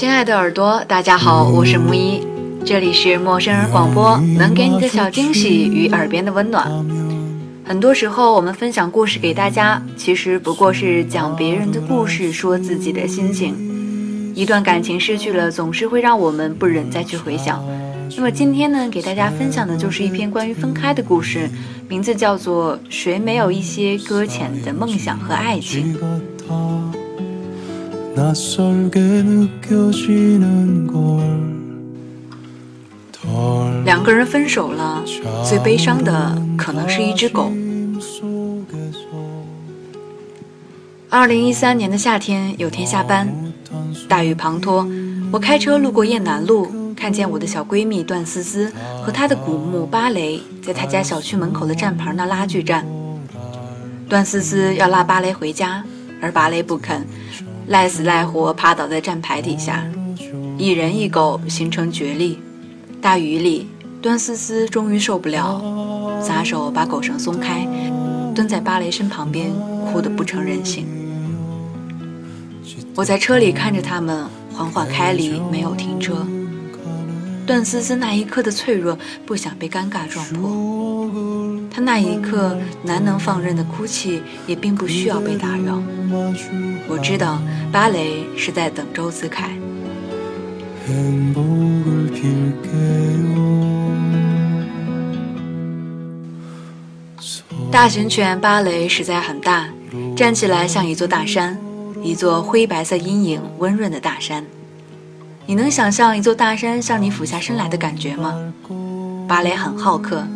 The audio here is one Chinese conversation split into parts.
亲爱的耳朵，大家好，我是木一，这里是陌生人广播，能给你的小惊喜与耳边的温暖。很多时候，我们分享故事给大家，其实不过是讲别人的故事，说自己的心情。一段感情失去了，总是会让我们不忍再去回想。那么今天呢，给大家分享的就是一篇关于分开的故事，名字叫做《谁没有一些搁浅的梦想和爱情》。两个人分手了，最悲伤的可能是一只狗。二零一三年的夏天，有天下班，大雨滂沱，我开车路过雁南路，看见我的小闺蜜段思思和她的古墓芭蕾在她家小区门口的站牌那拉锯战。段思思要拉芭蕾回家，而芭蕾不肯。赖死赖活趴倒在站牌底下，一人一狗形成绝力。大雨里，段思思终于受不了，撒手把狗绳松开，蹲在芭蕾身旁边，哭得不成人形。我在车里看着他们缓缓开离，没有停车。段思思那一刻的脆弱，不想被尴尬撞破。那一刻难能放任的哭泣，也并不需要被打扰。我知道芭蕾是在等周子凯。大型犬芭蕾实在很大，站起来像一座大山，一座灰白色阴影温润的大山。你能想象一座大山向你俯下身来的感觉吗？芭蕾很好客，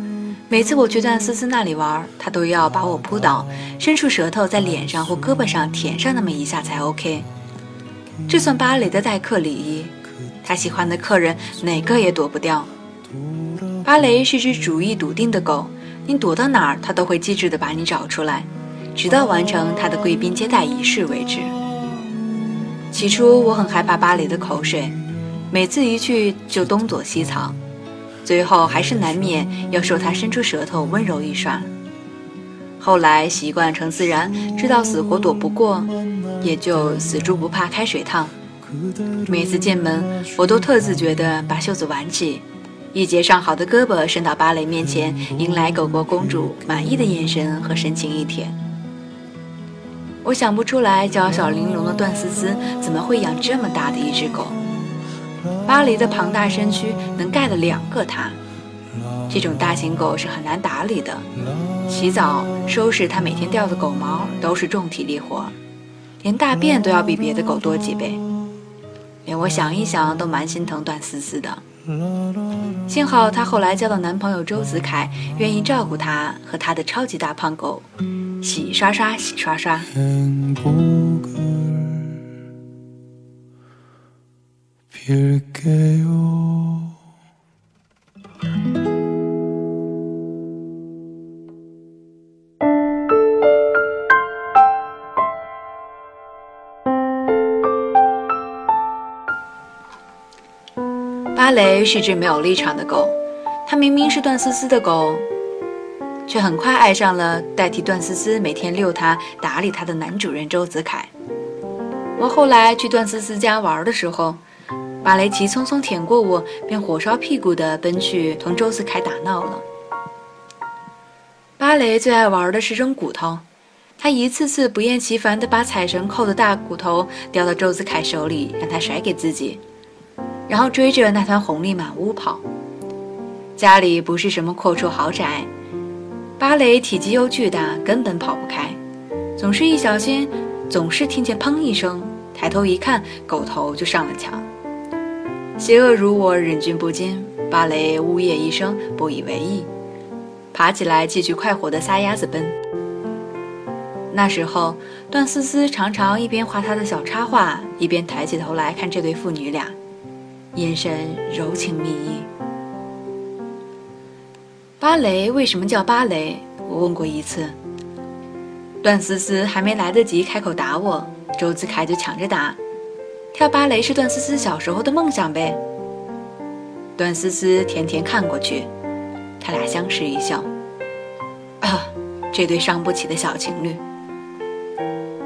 每次我去段思思那里玩，她都要把我扑倒，伸出舌头在脸上或胳膊上舔上那么一下才 OK。这算芭蕾的待客礼仪，她喜欢的客人哪个也躲不掉。芭蕾是只主意笃定的狗，你躲到哪儿，它都会机智的把你找出来，直到完成它的贵宾接待仪式为止。起初我很害怕芭蕾的口水。每次一去就东躲西藏，最后还是难免要受他伸出舌头温柔一刷。后来习惯成自然，知道死活躲不过，也就死猪不怕开水烫。每次进门，我都特自觉地把袖子挽起，一截上好的胳膊伸到芭蕾面前，迎来狗狗公主满意的眼神和深情一舔。我想不出来，娇小玲珑的段思思怎么会养这么大的一只狗。巴黎的庞大身躯能盖了两个它。这种大型狗是很难打理的，洗澡、收拾它每天掉的狗毛都是重体力活，连大便都要比别的狗多几倍。连我想一想都蛮心疼段思思的。幸好她后来交到男朋友周子凯，愿意照顾她和她的超级大胖狗，洗刷刷，洗刷刷。芭蕾是只没有立场的狗，它明明是段思思的狗，却很快爱上了代替段思思每天遛它、打理它的男主人周子凯。我后来去段思思家玩的时候。芭蕾急匆匆舔过我，便火烧屁股的奔去同周子凯打闹了。芭蕾最爱玩的是扔骨头，他一次次不厌其烦地把彩绳扣的大骨头叼到周子凯手里，让他甩给自己，然后追着那团红利满屋跑。家里不是什么阔绰豪宅，芭蕾体积又巨大，根本跑不开，总是一小心，总是听见砰一声，抬头一看，狗头就上了墙。邪恶如我，忍俊不禁。芭蕾呜咽一声，不以为意，爬起来继续快活的撒丫子奔。那时候，段思思常常一边画她的小插画，一边抬起头来看这对父女俩，眼神柔情蜜意。芭蕾为什么叫芭蕾？我问过一次。段思思还没来得及开口答我，周子凯就抢着答。跳芭蕾是段思思小时候的梦想呗。段思思甜甜看过去，他俩相视一笑。啊，这对伤不起的小情侣。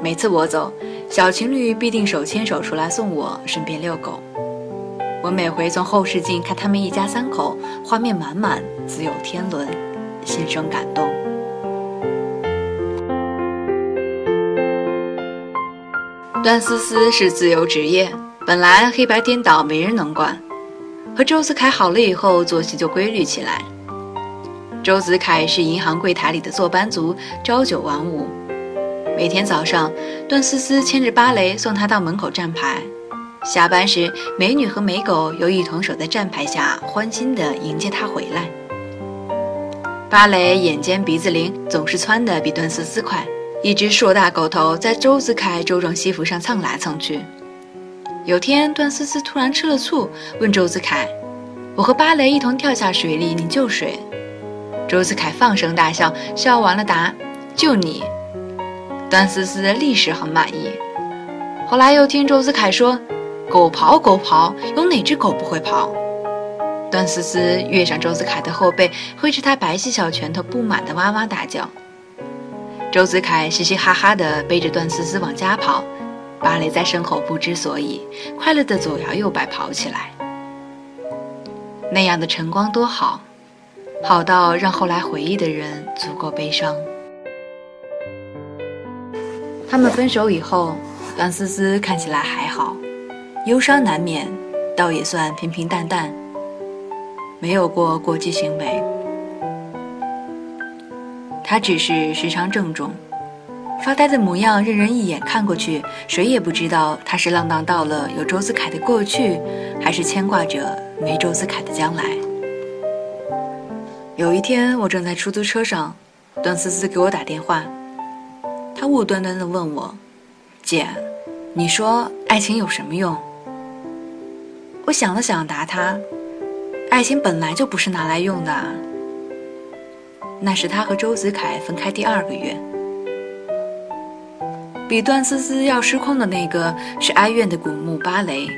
每次我走，小情侣必定手牵手出来送我，顺便遛狗。我每回从后视镜看他们一家三口，画面满满，自有天伦，心生感动。段思思是自由职业，本来黑白颠倒没人能管，和周子凯好了以后，作息就规律起来。周子凯是银行柜台里的坐班族，朝九晚五。每天早上，段思思牵着芭蕾送他到门口站牌。下班时，美女和美狗又一同守在站牌下，欢欣地迎接他回来。芭蕾眼尖鼻子灵，总是窜得比段思思快。一只硕大狗头在周子凯周庄西服上蹭来蹭去。有天，段思思突然吃了醋，问周子凯：“我和芭蕾一同跳下水里，你救谁？”周子凯放声大笑，笑完了答：“救你。”段思思立时很满意。后来又听周子凯说：“狗刨，狗刨，有哪只狗不会刨？”段思思跃上周子凯的后背，挥着他白皙小拳头，不满地哇哇大叫。周子凯嘻嘻哈哈地背着段思思往家跑，芭蕾在身后不知所以，快乐地左摇右摆跑起来。那样的晨光多好。好到让后来回忆的人足够悲伤。他们分手以后，段思思看起来还好，忧伤难免，倒也算平平淡淡，没有过过激行为。他只是时常郑重，发呆的模样，任人一眼看过去，谁也不知道他是浪荡到了有周子凯的过去，还是牵挂着没周子凯的将来。有一天，我正在出租车上，段思思给我打电话，她无端端的问我：“姐，你说爱情有什么用？”我想了想，答她：“爱情本来就不是拿来用的。”那是她和周子凯分开第二个月，比段思思要失控的那个是哀怨的古墓芭蕾，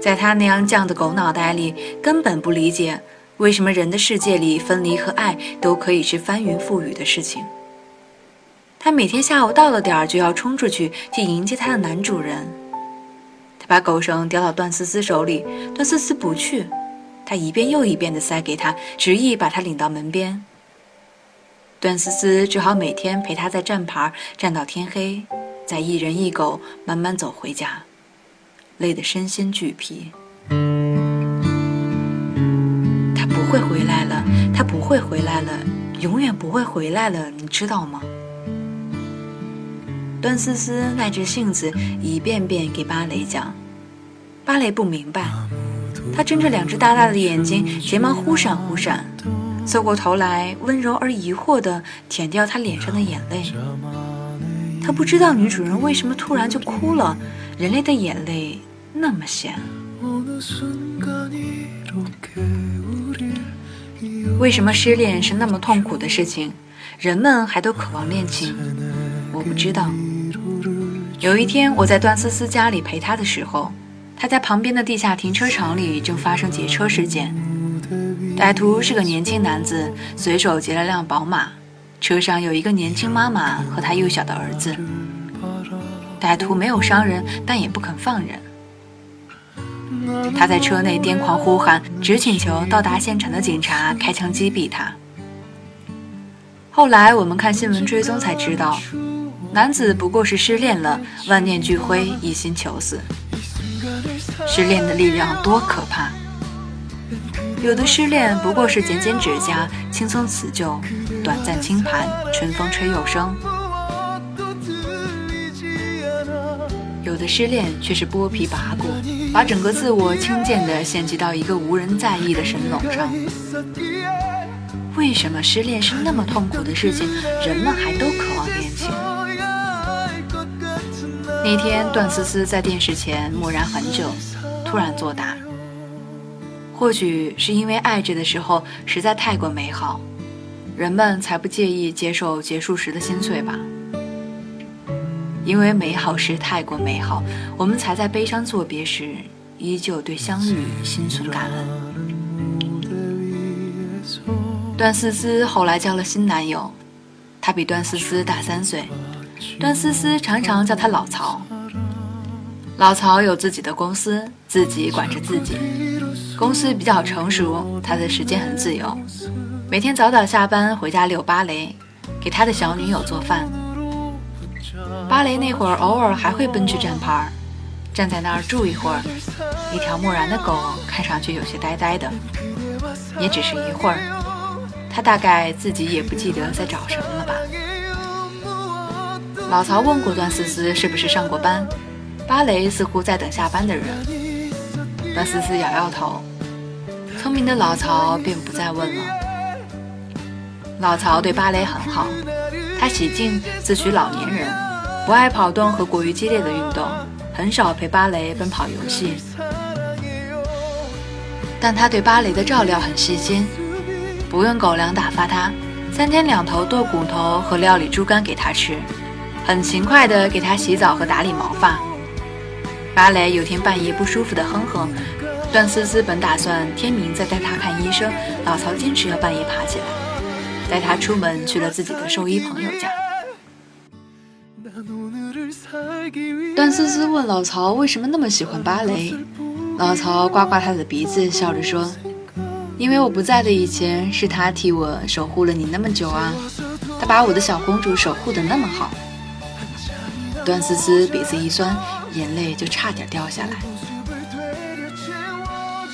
在他那样犟的狗脑袋里，根本不理解。为什么人的世界里分离和爱都可以是翻云覆雨的事情？他每天下午到了点儿就要冲出去去迎接他的男主人。他把狗绳叼到段思思手里，段思思不去，他一遍又一遍地塞给他，执意把他领到门边。段思思只好每天陪他在站牌站到天黑，再一人一狗慢慢走回家，累得身心俱疲。他不会回来了，他不会回来了，永远不会回来了，你知道吗？段思思耐着性子一遍遍给芭蕾讲，芭蕾不明白，他睁着两只大大的眼睛，睫毛忽闪忽闪，侧过头来温柔而疑惑地舔掉他脸上的眼泪。他不知道女主人为什么突然就哭了，人类的眼泪那么咸。为什么失恋是那么痛苦的事情？人们还都渴望恋情，我不知道。有一天，我在段思思家里陪她的时候，他在旁边的地下停车场里正发生劫车事件。歹徒是个年轻男子，随手劫了辆宝马，车上有一个年轻妈妈和他幼小的儿子。歹徒没有伤人，但也不肯放人。他在车内癫狂呼喊，只请求到达现场的警察开枪击毙他。后来我们看新闻追踪才知道，男子不过是失恋了，万念俱灰，一心求死。失恋的力量多可怕！有的失恋不过是剪剪指甲，轻松辞旧，短暂轻盘，春风吹又生。有的失恋却是剥皮拔骨，把整个自我轻贱地献祭到一个无人在意的神笼上。为什么失恋是那么痛苦的事情，人们还都渴望恋情？那天，段思思在电视前默然很久，突然作答：或许是因为爱着的时候实在太过美好，人们才不介意接受结束时的心碎吧。因为美好时太过美好，我们才在悲伤作别时，依旧对相遇心存感恩。段思思后来交了新男友，他比段思思大三岁，段思思常常叫他老曹。老曹有自己的公司，自己管着自己。公司比较成熟，他的时间很自由，每天早早下班回家遛芭蕾，给他的小女友做饭。芭蕾那会儿，偶尔还会奔去站牌儿，站在那儿住一会儿。一条漠然的狗，看上去有些呆呆的，也只是一会儿。他大概自己也不记得在找什么了吧。老曹问过段思思是不是上过班，芭蕾似乎在等下班的人。段思思摇摇头。聪明的老曹便不再问了。老曹对芭蕾很好，他喜静自诩老年人，不爱跑动和过于激烈的运动，很少陪芭蕾奔跑游戏。但他对芭蕾的照料很细心，不用狗粮打发他，三天两头剁骨头和料理猪肝给他吃，很勤快地给他洗澡和打理毛发。芭蕾有天半夜不舒服的哼哼。段思思本打算天明再带他看医生，老曹坚持要半夜爬起来，带他出门去了自己的兽医朋友家。段思思问老曹为什么那么喜欢芭蕾，老曹刮刮他的鼻子，笑着说：“因为我不在的以前，是他替我守护了你那么久啊，他把我的小公主守护的那么好。”段思思鼻子一酸，眼泪就差点掉下来。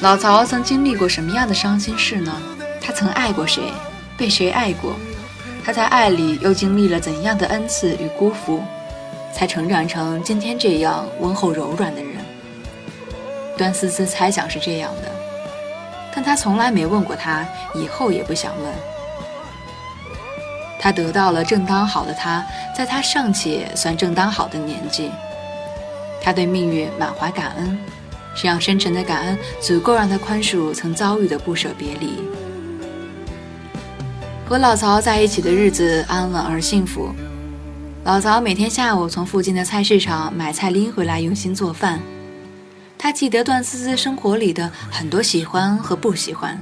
老曹曾经历过什么样的伤心事呢？他曾爱过谁，被谁爱过？他在爱里又经历了怎样的恩赐与辜负，才成长成今天这样温厚柔软的人？段思思猜想是这样的，但他从来没问过他，以后也不想问。他得到了正当好的他，在他尚且算正当好的年纪，他对命运满怀感恩。这样深沉的感恩，足够让他宽恕曾遭遇的不舍别离。和老曹在一起的日子安稳而幸福。老曹每天下午从附近的菜市场买菜拎回来，用心做饭。他记得段思思生活里的很多喜欢和不喜欢。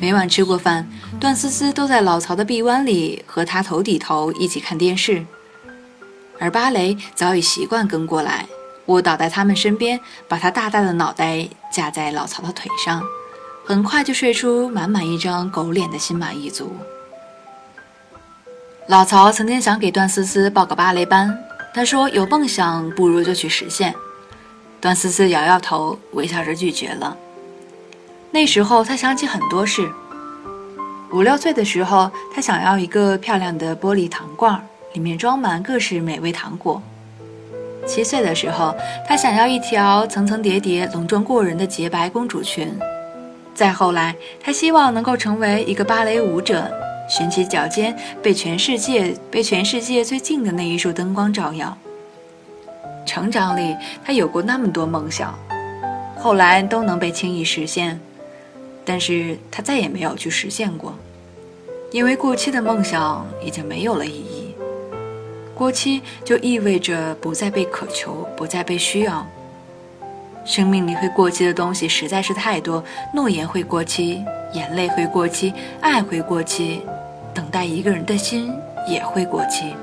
每晚吃过饭，段思思都在老曹的臂弯里和他头抵头一起看电视，而芭蕾早已习惯跟过来。卧倒在他们身边，把他大大的脑袋架在老曹的腿上，很快就睡出满满一张狗脸的心满意足。老曹曾经想给段思思报个芭蕾班，他说有梦想不如就去实现。段思思摇摇头，微笑着拒绝了。那时候他想起很多事。五六岁的时候，他想要一个漂亮的玻璃糖罐，里面装满各式美味糖果。七岁的时候，他想要一条层层叠叠、隆重过人的洁白公主裙。再后来，他希望能够成为一个芭蕾舞者，悬起脚尖，被全世界、被全世界最近的那一束灯光照耀。成长里，他有过那么多梦想，后来都能被轻易实现，但是他再也没有去实现过，因为过期的梦想已经没有了意义。过期就意味着不再被渴求，不再被需要。生命里会过期的东西实在是太多，诺言会过期，眼泪会过期，爱会过期，等待一个人的心也会过期。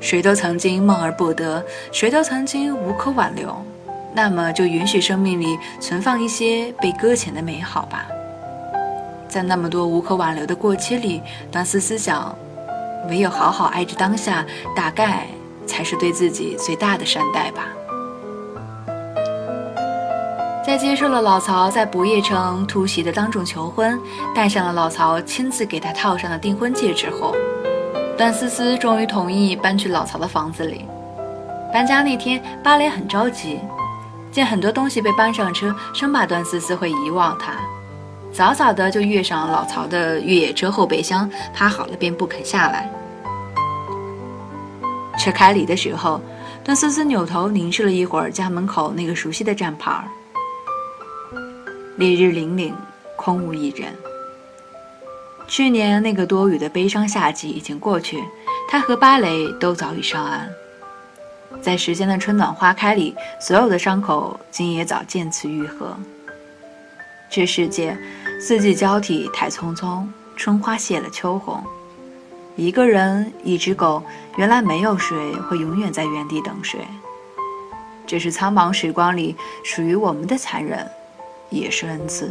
谁都曾经梦而不得，谁都曾经无可挽留，那么就允许生命里存放一些被搁浅的美好吧。在那么多无可挽留的过期里，段思思想。唯有好好爱着当下，大概才是对自己最大的善待吧。在接受了老曹在不夜城突袭的当众求婚，戴上了老曹亲自给他套上的订婚戒指后，段思思终于同意搬去老曹的房子里。搬家那天，芭蕾很着急，见很多东西被搬上车，生怕段思思会遗忘他。早早的就跃上老曹的越野车后备箱，趴好了便不肯下来。车开离的时候，段思思扭头凝视了一会儿家门口那个熟悉的站牌儿。烈日凛凛，空无一人。去年那个多雨的悲伤夏季已经过去，他和芭蕾都早已上岸。在时间的春暖花开里，所有的伤口今也早渐次愈合。这世界。四季交替太匆匆，春花谢了秋红。一个人，一只狗，原来没有谁会永远在原地等谁。这是苍茫时光里属于我们的残忍，也是恩赐。